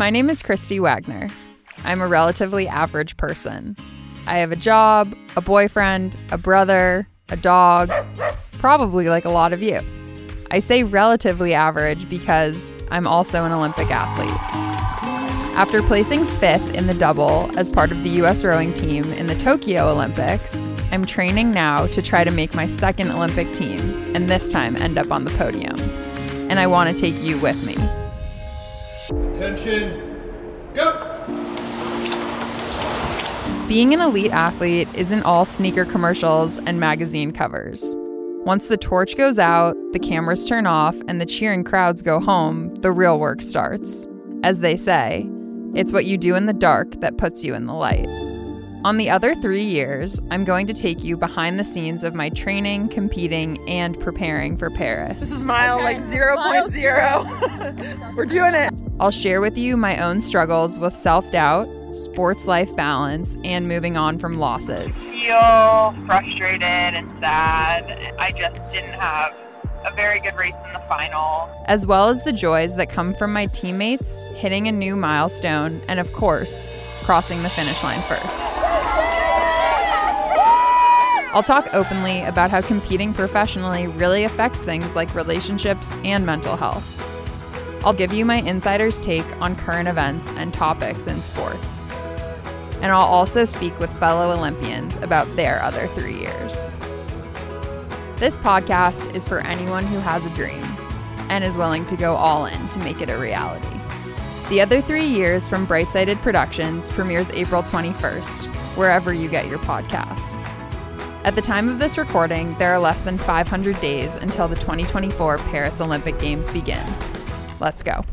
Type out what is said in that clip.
My name is Kristi Wagner. I'm a relatively average person. I have a job, a boyfriend, a brother, a dog, probably like a lot of you. I say relatively average because I'm also an Olympic athlete. After placing fifth in the double as part of the US rowing team in the Tokyo Olympics, I'm training now to try to make my second Olympic team and this time end up on the podium. And I want to take you with me. Attention, go! Being an elite athlete isn't all sneaker commercials and magazine covers. Once the torch goes out, the cameras turn off, and the cheering crowds go home, the real work starts. As they say, it's what you do in the dark that puts you in the light. On the other three years, I'm going to take you behind the scenes of my training, competing, and preparing for Paris. This is mile like 0.0. We're doing it. I'll share with you my own struggles with self doubt, sports life balance, and moving on from losses. I feel frustrated and sad. I just didn't have a very good race in the final. as well as the joys that come from my teammates hitting a new milestone and, of course, crossing the finish line first. I'll talk openly about how competing professionally really affects things like relationships and mental health. I'll give you my insider's take on current events and topics in sports. And I'll also speak with fellow Olympians about their other three years. This podcast is for anyone who has a dream and is willing to go all in to make it a reality. The other three years from Brightsided Productions premieres April 21st, wherever you get your podcasts. At the time of this recording, there are less than 500 days until the 2024 Paris Olympic Games begin. Let's go.